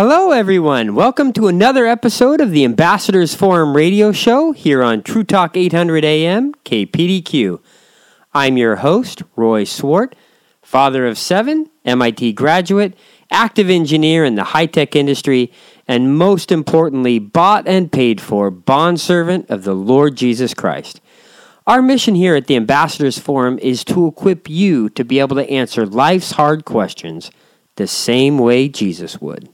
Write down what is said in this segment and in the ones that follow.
Hello, everyone. Welcome to another episode of the Ambassadors Forum radio show here on True Talk 800 AM, KPDQ. I'm your host, Roy Swart, father of seven, MIT graduate, active engineer in the high tech industry, and most importantly, bought and paid for bondservant of the Lord Jesus Christ. Our mission here at the Ambassadors Forum is to equip you to be able to answer life's hard questions the same way Jesus would.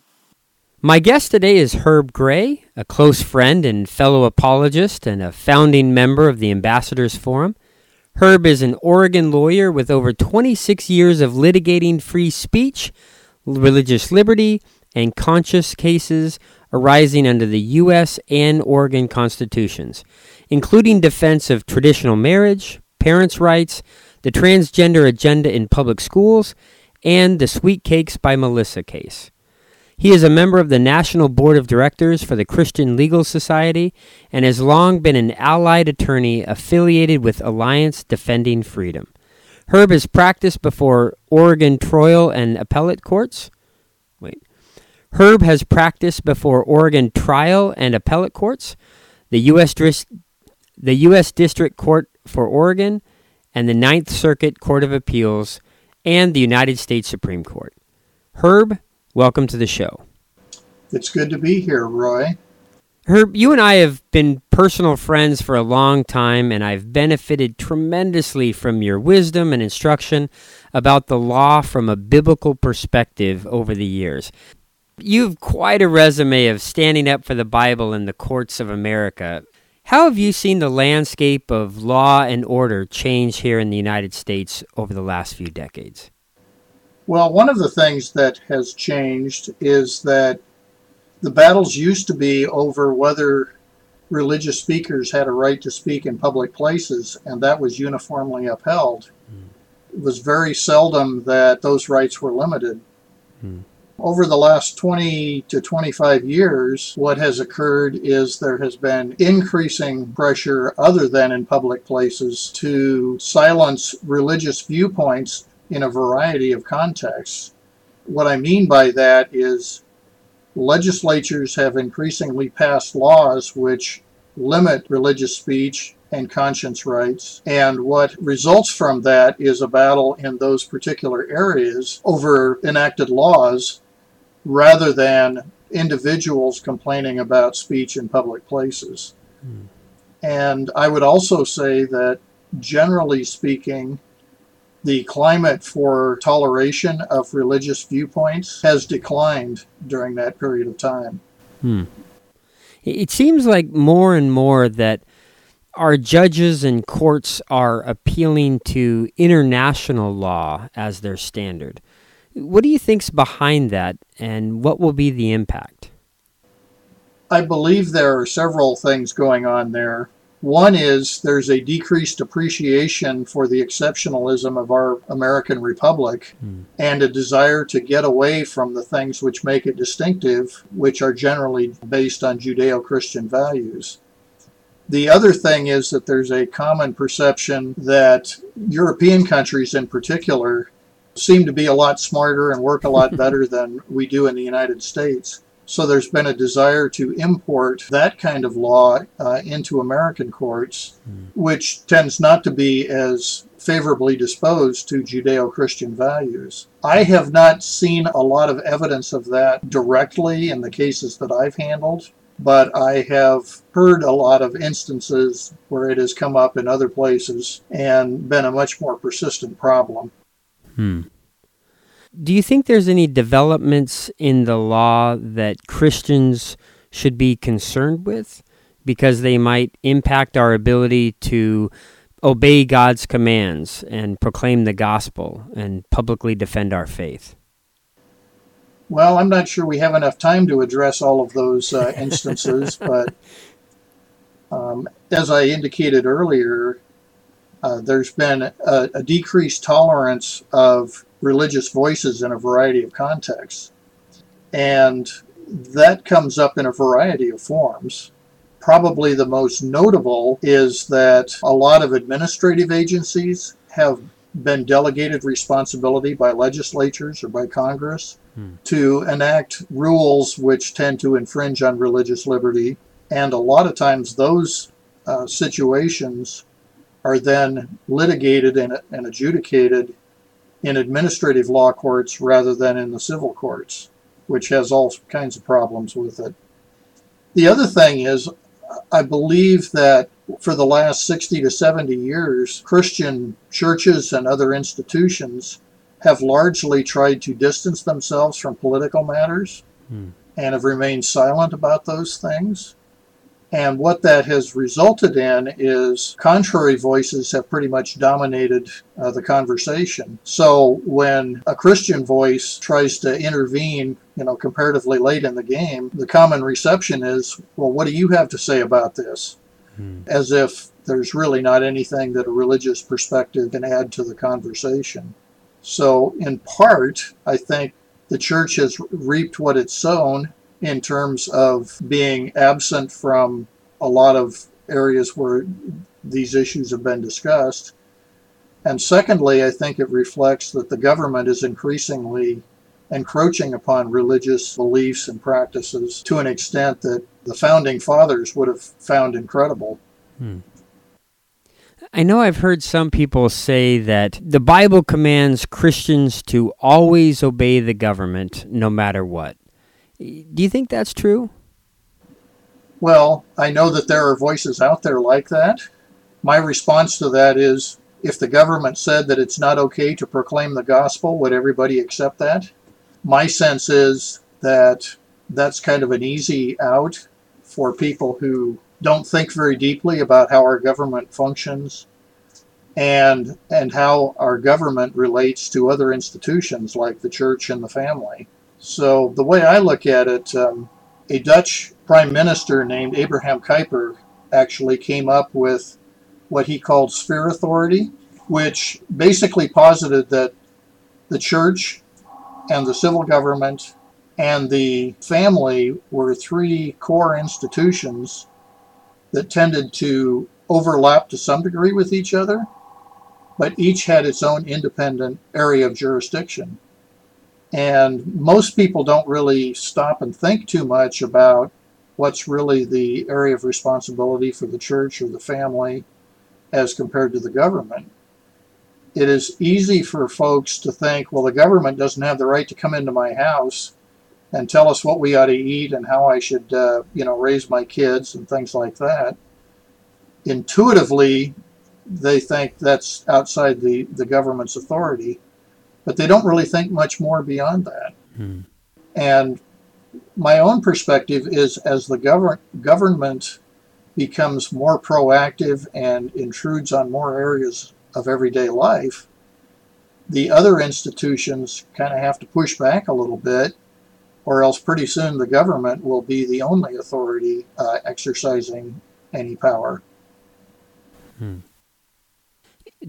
My guest today is Herb Gray, a close friend and fellow apologist and a founding member of the Ambassadors Forum. Herb is an Oregon lawyer with over 26 years of litigating free speech, religious liberty, and conscience cases arising under the U.S. and Oregon constitutions, including defense of traditional marriage, parents' rights, the transgender agenda in public schools, and the Sweet Cakes by Melissa case. He is a member of the National Board of Directors for the Christian Legal Society and has long been an allied attorney affiliated with Alliance Defending Freedom. Herb has practiced before Oregon trial and appellate courts. Wait. Herb has practiced before Oregon trial and appellate courts, the U.S. Dris- the U.S. District Court for Oregon, and the Ninth Circuit Court of Appeals, and the United States Supreme Court. Herb, welcome to the show. It's good to be here, Roy. Herb, you and I have been personal friends for a long time, and I've benefited tremendously from your wisdom and instruction about the law from a biblical perspective over the years. You've quite a resume of standing up for the Bible in the courts of America. How have you seen the landscape of law and order change here in the United States over the last few decades? Well, one of the things that has changed is that the battles used to be over whether religious speakers had a right to speak in public places, and that was uniformly upheld. Mm. It was very seldom that those rights were limited. Mm. Over the last 20 to 25 years, what has occurred is there has been increasing pressure, other than in public places, to silence religious viewpoints in a variety of contexts. What I mean by that is legislatures have increasingly passed laws which limit religious speech and conscience rights. And what results from that is a battle in those particular areas over enacted laws rather than individuals complaining about speech in public places. Hmm. And I would also say that generally speaking, the climate for toleration of religious viewpoints has declined during that period of time. Hmm. It seems like more and more that our judges and courts are appealing to international law as their standard. What do you think's behind that, and what will be the impact? I believe there are several things going on there. One is there's a decreased appreciation for the exceptionalism of our American Republic mm. and a desire to get away from the things which make it distinctive, which are generally based on Judeo Christian values. The other thing is that there's a common perception that European countries in particular seem to be a lot smarter and work a lot better than we do in the United States. So there's been a desire to import that kind of law uh, into American courts, mm. which tends not to be as favorably disposed to Judeo Christian values. I have not seen a lot of evidence of that directly in the cases that I've handled, but I have heard a lot of instances where it has come up in other places and been a much more persistent problem. Hmm. Do you think there's any developments in the law that Christians should be concerned with because they might impact our ability to obey God's commands and proclaim the gospel and publicly defend our faith? Well, I'm not sure we have enough time to address all of those uh, instances, but um, as I indicated earlier, uh, there's been a, a, decreased tolerance of religious voices in a variety of contexts. And that comes up in a variety of forms. Probably the most notable is that a lot of administrative agencies have been delegated responsibility by legislatures or by Congress hmm. to enact rules which tend to infringe on religious liberty. And a lot of times those uh, situations are then litigated and, and adjudicated in administrative law courts rather than in the civil courts, which has all kinds of problems with it. The other thing is, I believe that for the last 60 to 70 years, Christian churches and other institutions have largely tried to distance themselves from political matters hmm. and have remained silent about those things. And what that has resulted in is contrary voices have pretty much dominated uh, the conversation. So when a Christian voice tries to intervene, you know, comparatively late in the game, the common reception is, well, what do you have to say about this? Hmm. As if there's really not anything that a religious perspective can add to the conversation. So, in part, I think the church has reaped what it's sown in terms of being absent from a lot of areas where these issues have been discussed. And secondly, I think it reflects that the government is increasingly encroaching upon religious beliefs and practices to an extent that the founding fathers would have found incredible. Hmm. I know I've heard some people say that the Bible commands Christians to always obey the government no matter what. Do you think that's true? Well, I know that there are voices out there like that. My response to that is if the government said that it's not okay to proclaim the gospel, would everybody accept that? My sense is that that's kind of an easy out for people who don't think very deeply about how our government functions and and how our government relates to other institutions like the church and the family. So the way I look at it, um, a Dutch prime minister named Abraham Kuyper actually came up with what he called sphere authority, which basically posited that the church and the civil government and the family were three core institutions that tended to overlap to some degree with each other, but each had its own independent area of jurisdiction. And most people don't really stop and think too much about what's really the area of responsibility for the church or the family as compared to the government. It is easy for folks to think, well, the government doesn't have the right to come into my house and tell us what we ought to eat and how I should, uh, you know, raise my kids and things like that. Intuitively, they think that's outside the, the government's authority but they don't really think much more beyond that. Hmm. And my own perspective is as the govern- government becomes more proactive and intrudes on more areas of everyday life, the other institutions kind of have to push back a little bit, or else pretty soon the government will be the only authority uh, exercising any power. Hmm.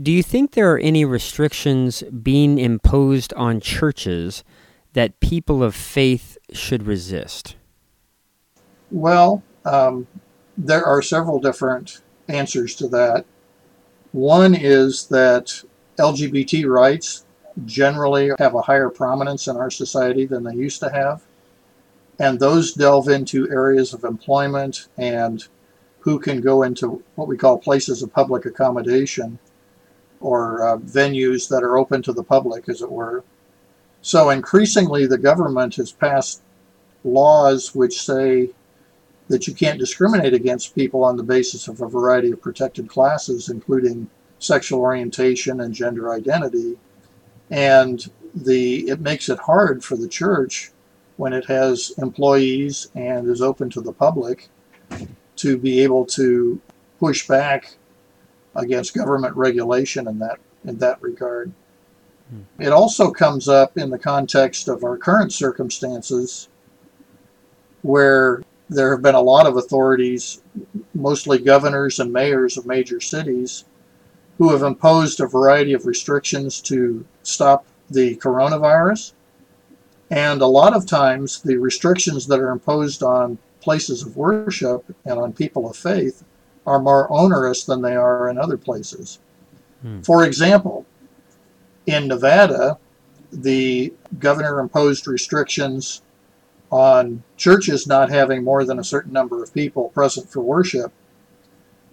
Do you think there are any restrictions being imposed on churches that people of faith should resist? Well, um, there are several different answers to that. One is that LGBT rights generally have a higher prominence in our society than they used to have. And those delve into areas of employment and who can go into what we call places of public accommodation or uh, venues that are open to the public, as it were. So increasingly, the government has passed laws which say that you can't discriminate against people on the basis of a variety of protected classes, including sexual orientation and gender identity. And the it makes it hard for the church when it has employees and is open to the public to be able to push back against government regulation in that in that regard. Hmm. It also comes up in the context of our current circumstances where there have been a lot of authorities, mostly governors and mayors of major cities, who have imposed a variety of restrictions to stop the coronavirus. And a lot of times, the restrictions that are imposed on places of worship and on people of faith are more onerous than they are in other places. Hmm. For example, in Nevada, the governor imposed restrictions on churches not having more than a certain number of people present for worship,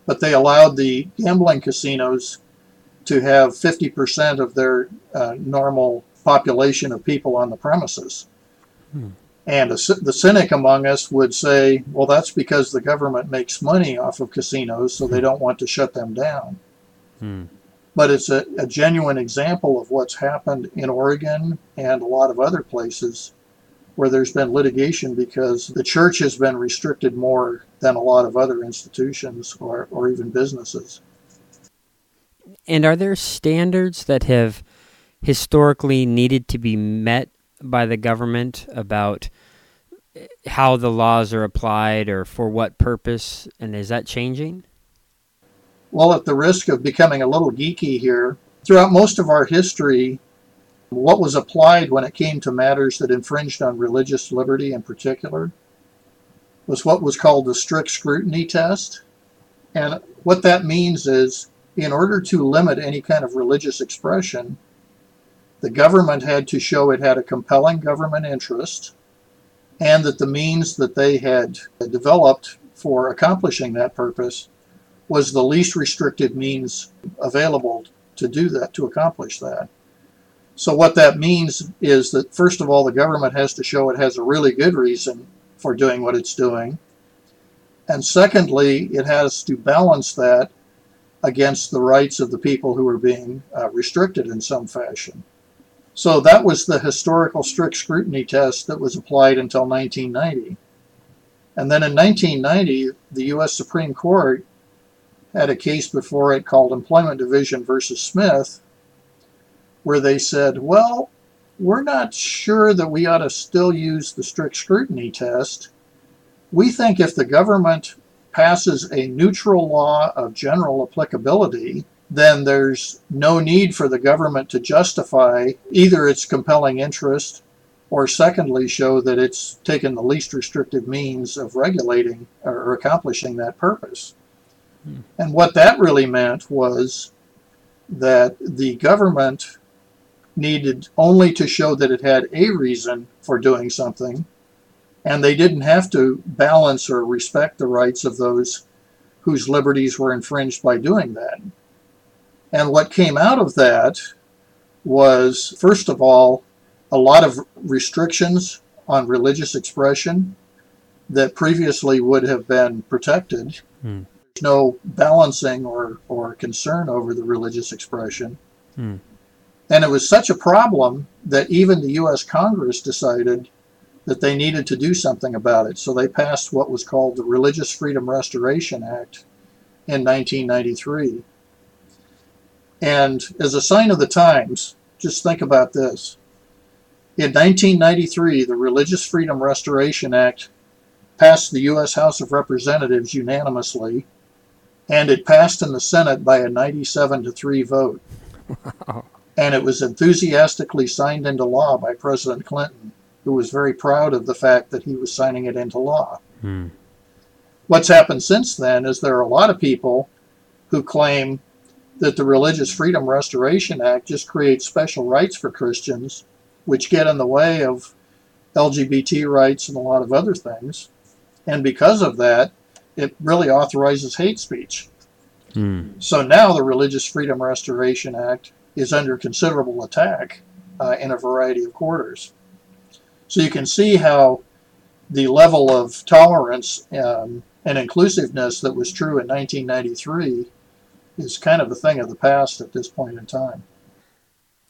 but they allowed the gambling casinos to have 50% of their uh, normal population of people on the premises. Hmm. And a, the cynic among us would say, well, that's because the government makes money off of casinos, so they hmm. don't want to shut them down. Hmm. But it's a, a genuine example of what's happened in Oregon and a lot of other places where there's been litigation because the church has been restricted more than a lot of other institutions or, or even businesses. And are there standards that have historically needed to be met by the government about eh, how the laws are applied or for what purpose? And is that changing? Well, at the risk of becoming a little geeky here, throughout most of our history, what was applied when it came to matters that infringed on religious liberty in particular was what was called the strict scrutiny test. And what that means is, in order to limit any kind of religious expression, the government had to show it had a compelling government interest and that the means that they had developed for accomplishing that purpose was the least restrictive means available to do that, to accomplish that. So, what that means is that, first of all, the government has to show it has a really good reason for doing what it's doing. And secondly, it has to balance that against the rights of the people who are being uh, restricted in some fashion. So that was the historical strict scrutiny test that was applied until 1990. And then in 1990, the U.S. Supreme Court had a case before it called Employment Division versus Smith, where they said, well, we're not sure that we ought to still use the strict scrutiny test. We think if the government passes a neutral law of general applicability, then there's no need for the government to justify either its compelling interest or secondly show that it's taken the least restrictive means of regulating or accomplishing that purpose. Hmm. And what that really meant was that the government needed only to show that it had a reason for doing something, and they didn't have to balance or respect the rights of those whose liberties were infringed by doing that. And what came out of that was, first of all, a lot of restrictions on religious expression that previously would have been protected. Hmm. There's no balancing or, or concern over the religious expression. Hmm. And it was such a problem that even the U.S. Congress decided that they needed to do something about it. So they passed what was called the Religious Freedom Restoration Act in 1993. And as a sign of the times, just think about this. In 1993, the Religious Freedom Restoration Act passed the U.S. House of Representatives unanimously, and it passed in the Senate by a 97 to 3 vote. Wow. And it was enthusiastically signed into law by President Clinton, who was very proud of the fact that he was signing it into law. Hmm. What's happened since then is there are a lot of people who claim that the Religious Freedom Restoration Act just creates special rights for Christians, which get in the way of LGBT rights and a lot of other things. And because of that, it really authorizes hate speech. Hmm. So now the Religious Freedom Restoration Act is under considerable attack uh, in a variety of quarters. So you can see how the level of tolerance um, and inclusiveness that was true in 1993 is kind of a thing of the past at this point in time.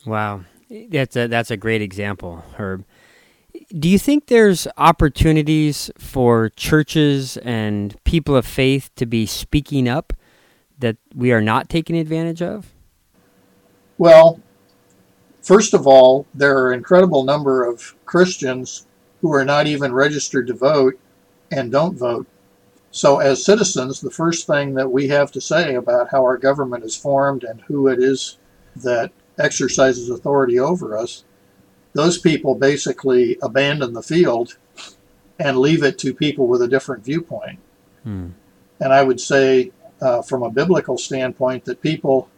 Wow, that's a, that's a great example, Herb. Do you think there's opportunities for churches and people of faith to be speaking up that we are not taking advantage of? Well, first of all, there are an incredible number of Christians who are not even registered to vote and don't vote. So, as citizens, the first thing that we have to say about how our government is formed and who it is that exercises authority over us, those people basically abandon the field and leave it to people with a different viewpoint. Hmm. And I would say, uh, from a biblical standpoint, that people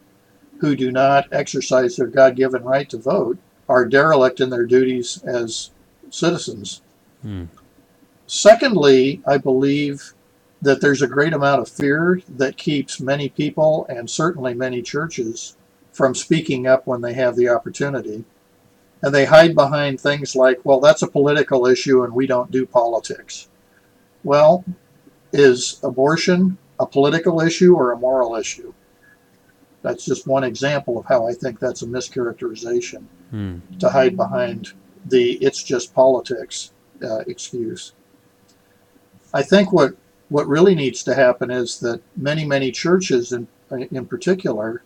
who do not exercise their God given right to vote are derelict in their duties as citizens. Hmm. Secondly, I believe that there's a great amount of fear that keeps many people and certainly many churches from speaking up when they have the opportunity. And they hide behind things like, well, that's a political issue and we don't do politics. Well, is abortion a political issue or a moral issue? That's just one example of how I think that's a mischaracterization hmm. to hide behind the it's just politics uh, excuse. I think what what really needs to happen is that many many churches in in particular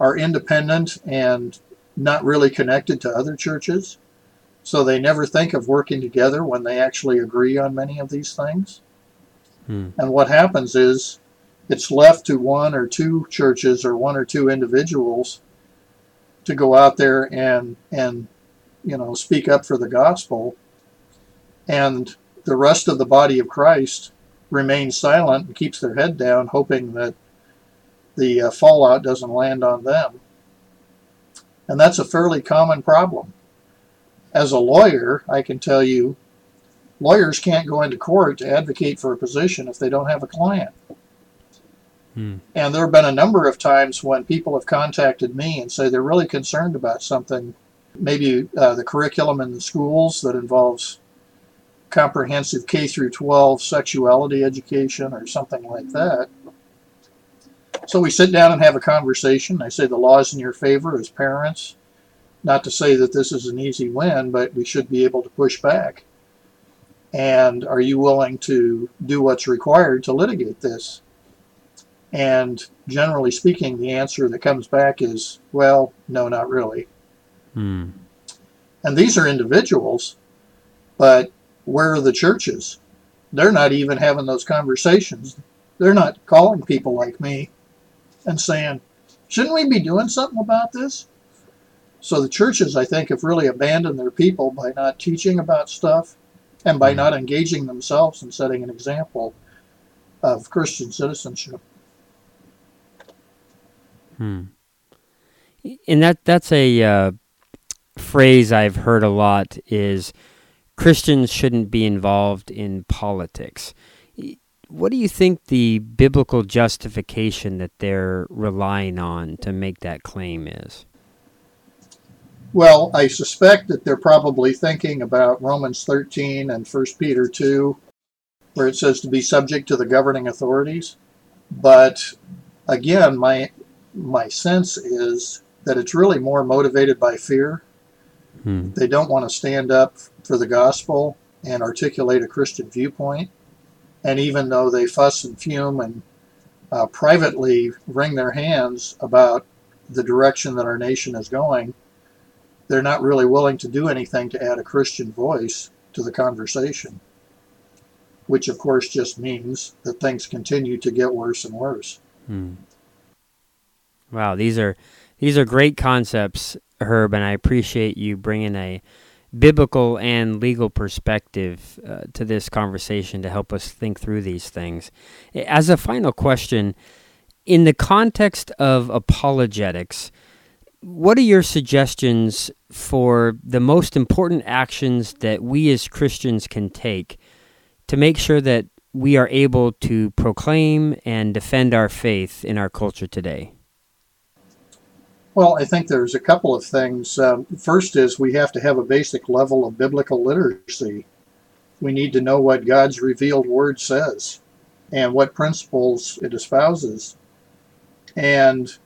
are independent and not really connected to other churches. So they never think of working together when they actually agree on many of these things. Hmm. And what happens is it's left to one or two churches or one or two individuals to go out there and and you know speak up for the gospel and the rest of the body of Christ remains silent and keeps their head down hoping that the uh, fallout doesn't land on them. And that's a fairly common problem. As a lawyer I can tell you lawyers can't go into court to advocate for a position if they don't have a client. Hmm. And there have been a number of times when people have contacted me and say they're really concerned about something, maybe uh, the curriculum in the schools that involves comprehensive K through 12 sexuality education or something like that. So we sit down and have a conversation. I say the law is in your favor as parents. Not to say that this is an easy win, but we should be able to push back. And are you willing to do what's required to litigate this? And generally speaking, the answer that comes back is, well, no, not really. Hmm. And these are individuals, but where are the churches? They're not even having those conversations. They're not calling people like me and saying, shouldn't we be doing something about this? So the churches, I think, have really abandoned their people by not teaching about stuff and by hmm. not engaging themselves and setting an example of Christian citizenship. Hmm. And that that's a uh, phrase I've heard a lot is Christians shouldn't be involved in politics. What do you think the biblical justification that they're relying on to make that claim is? Well, I suspect that they're probably thinking about Romans 13 and 1 Peter 2, where it says to be subject to the governing authorities. But again, my my sense is that it's really more motivated by fear. Hmm. They don't want to stand up for the gospel and articulate a Christian viewpoint. And even though they fuss and fume and uh, privately wring their hands about the direction that our nation is going, they're not really willing to do anything to add a Christian voice to the conversation, which of course just means that things continue to get worse and worse. Hmm. Wow, these are these are great concepts, Herb, and I appreciate you bringing a biblical and legal perspective uh, to this conversation to help us think through these things. As a final question, in the context of apologetics, what are your suggestions for the most important actions that we as Christians can take to make sure that we are able to proclaim and defend our faith in our culture today? Well, I think there's a couple of things. Um, first is we have to have a basic level of biblical literacy. We need to know what God's revealed word says and what principles it espouses. And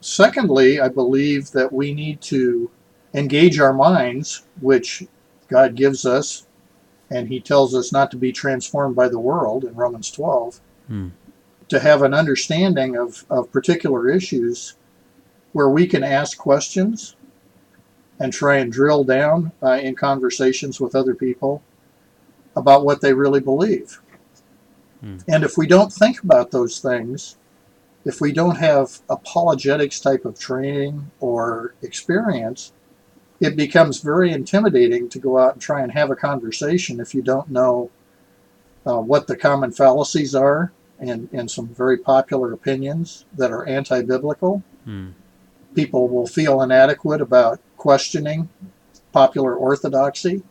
secondly, I believe that we need to engage our minds, which God gives us, and He tells us not to be transformed by the world in Romans 12, hmm. to have an understanding of, of particular issues where we can ask questions and try and drill down uh, in conversations with other people about what they really believe. Hmm. And if we don't think about those things, if we don't have apologetics type of training or experience, it becomes very intimidating to go out and try and have a conversation if you don't know uh, what the common fallacies are and, and some very popular opinions that are anti biblical. Hmm people will feel inadequate about questioning popular orthodoxy.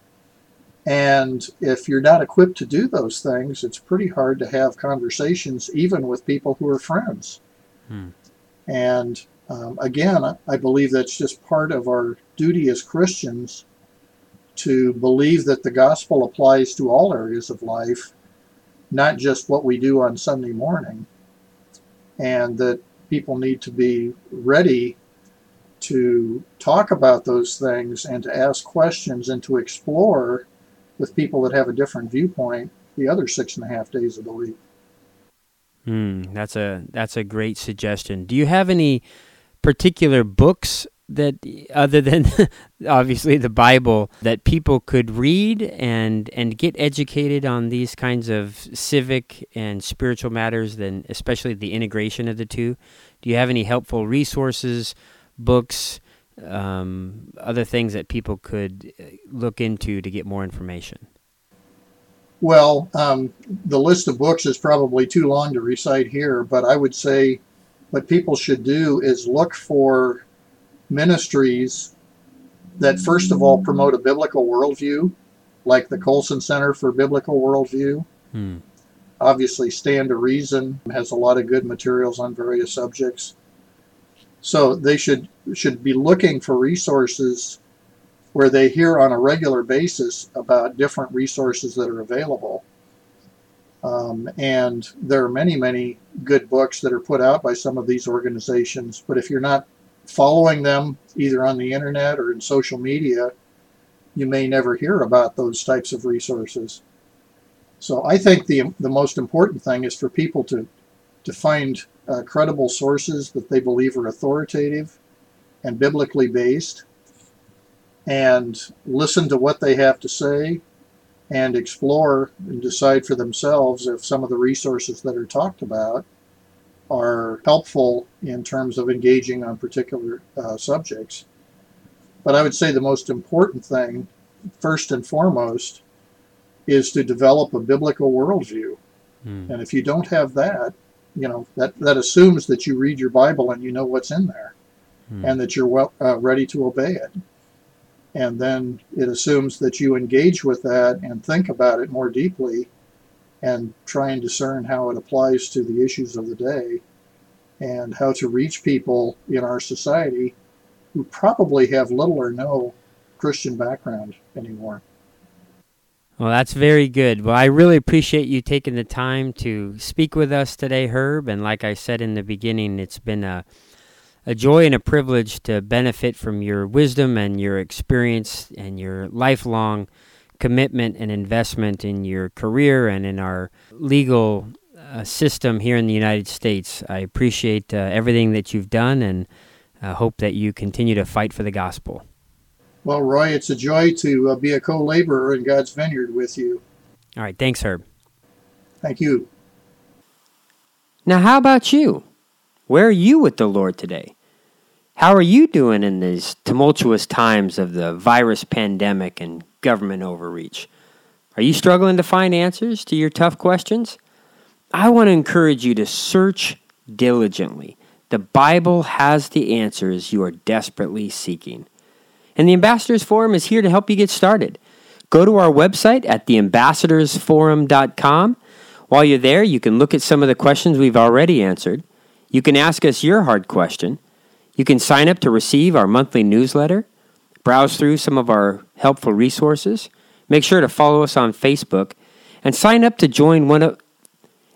And if you're not equipped to do those things, it's pretty hard to have conversations, even with people who are friends. Hmm. And um, again, I believe that's just part of our duty as Christians to believe that the gospel applies to all areas of life, not just what we do on Sunday morning. And that people need to be ready to talk about those things and to ask questions and to explore with people that have a different viewpoint the other six and a half days of the week. Mm, that's a that's a great suggestion. Do you have any particular books that other than obviously the Bible that people could read and and get educated on these kinds of civic and spiritual matters then especially the integration of the two do you have any helpful resources books um, other things that people could uh, look into to get more information well um, the list of books is probably too long to recite here but i would say what people should do is look for ministries that first of all promote a biblical worldview, like the Colson Center for Biblical Worldview. Hmm. Obviously, Stand to Reason has a lot of good materials on various subjects. So they should should be looking for resources where they hear on a regular basis about different resources that are available. Um, and there are many, many good books that are put out by some of these organizations. But if you're not following them either on the internet or in social media, you may never hear about those types of resources. So I think the, the most important thing is for people to, to find uh, credible sources that they believe are authoritative and biblically based and listen to what they have to say and explore and decide for themselves if some of the resources that are talked about are helpful in terms of engaging on particular uh, subjects. But I would say the most important thing, first and foremost, is to develop a biblical worldview. Mm. And if you don't have that, you know, that, that assumes that you read your Bible and you know what's in there mm. and that you're well, uh, ready to obey it. And then it assumes that you engage with that and think about it more deeply and try and discern how it applies to the issues of the day and how to reach people in our society who probably have little or no Christian background anymore. Well, that's very good. Well, I really appreciate you taking the time to speak with us today, Herb. And like I said in the beginning, it's been a, a joy and a privilege to benefit from your wisdom and your experience and your lifelong commitment and investment in your career and in our legal uh, system here in the United States. I appreciate uh, everything that you've done and uh, hope that you continue to fight for the gospel. Well, Roy, it's a joy to uh, be a co laborer in God's vineyard with you. All right. Thanks, Herb. Thank you. Now, how about you? Where are you with the Lord today? How are you doing in these tumultuous times of the virus pandemic and government overreach? Are you struggling to find answers to your tough questions? I want to encourage you to search diligently. The Bible has the answers you are desperately seeking. And the Ambassadors Forum is here to help you get started. Go to our website at theambassadorsforum.com. While you're there, you can look at some of the questions we've already answered. You can ask us your hard question you can sign up to receive our monthly newsletter, browse through some of our helpful resources, make sure to follow us on Facebook, and sign up to join one of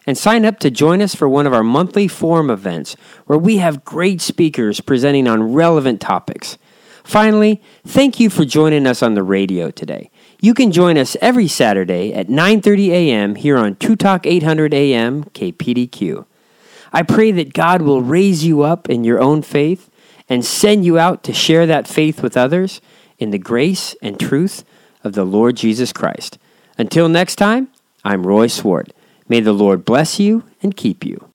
and sign up to join us for one of our monthly forum events where we have great speakers presenting on relevant topics. Finally, thank you for joining us on the radio today. You can join us every Saturday at 9:30 a.m. here on True Talk 800 AM KPDQ. I pray that God will raise you up in your own faith and send you out to share that faith with others in the grace and truth of the Lord Jesus Christ. Until next time, I'm Roy Swart. May the Lord bless you and keep you.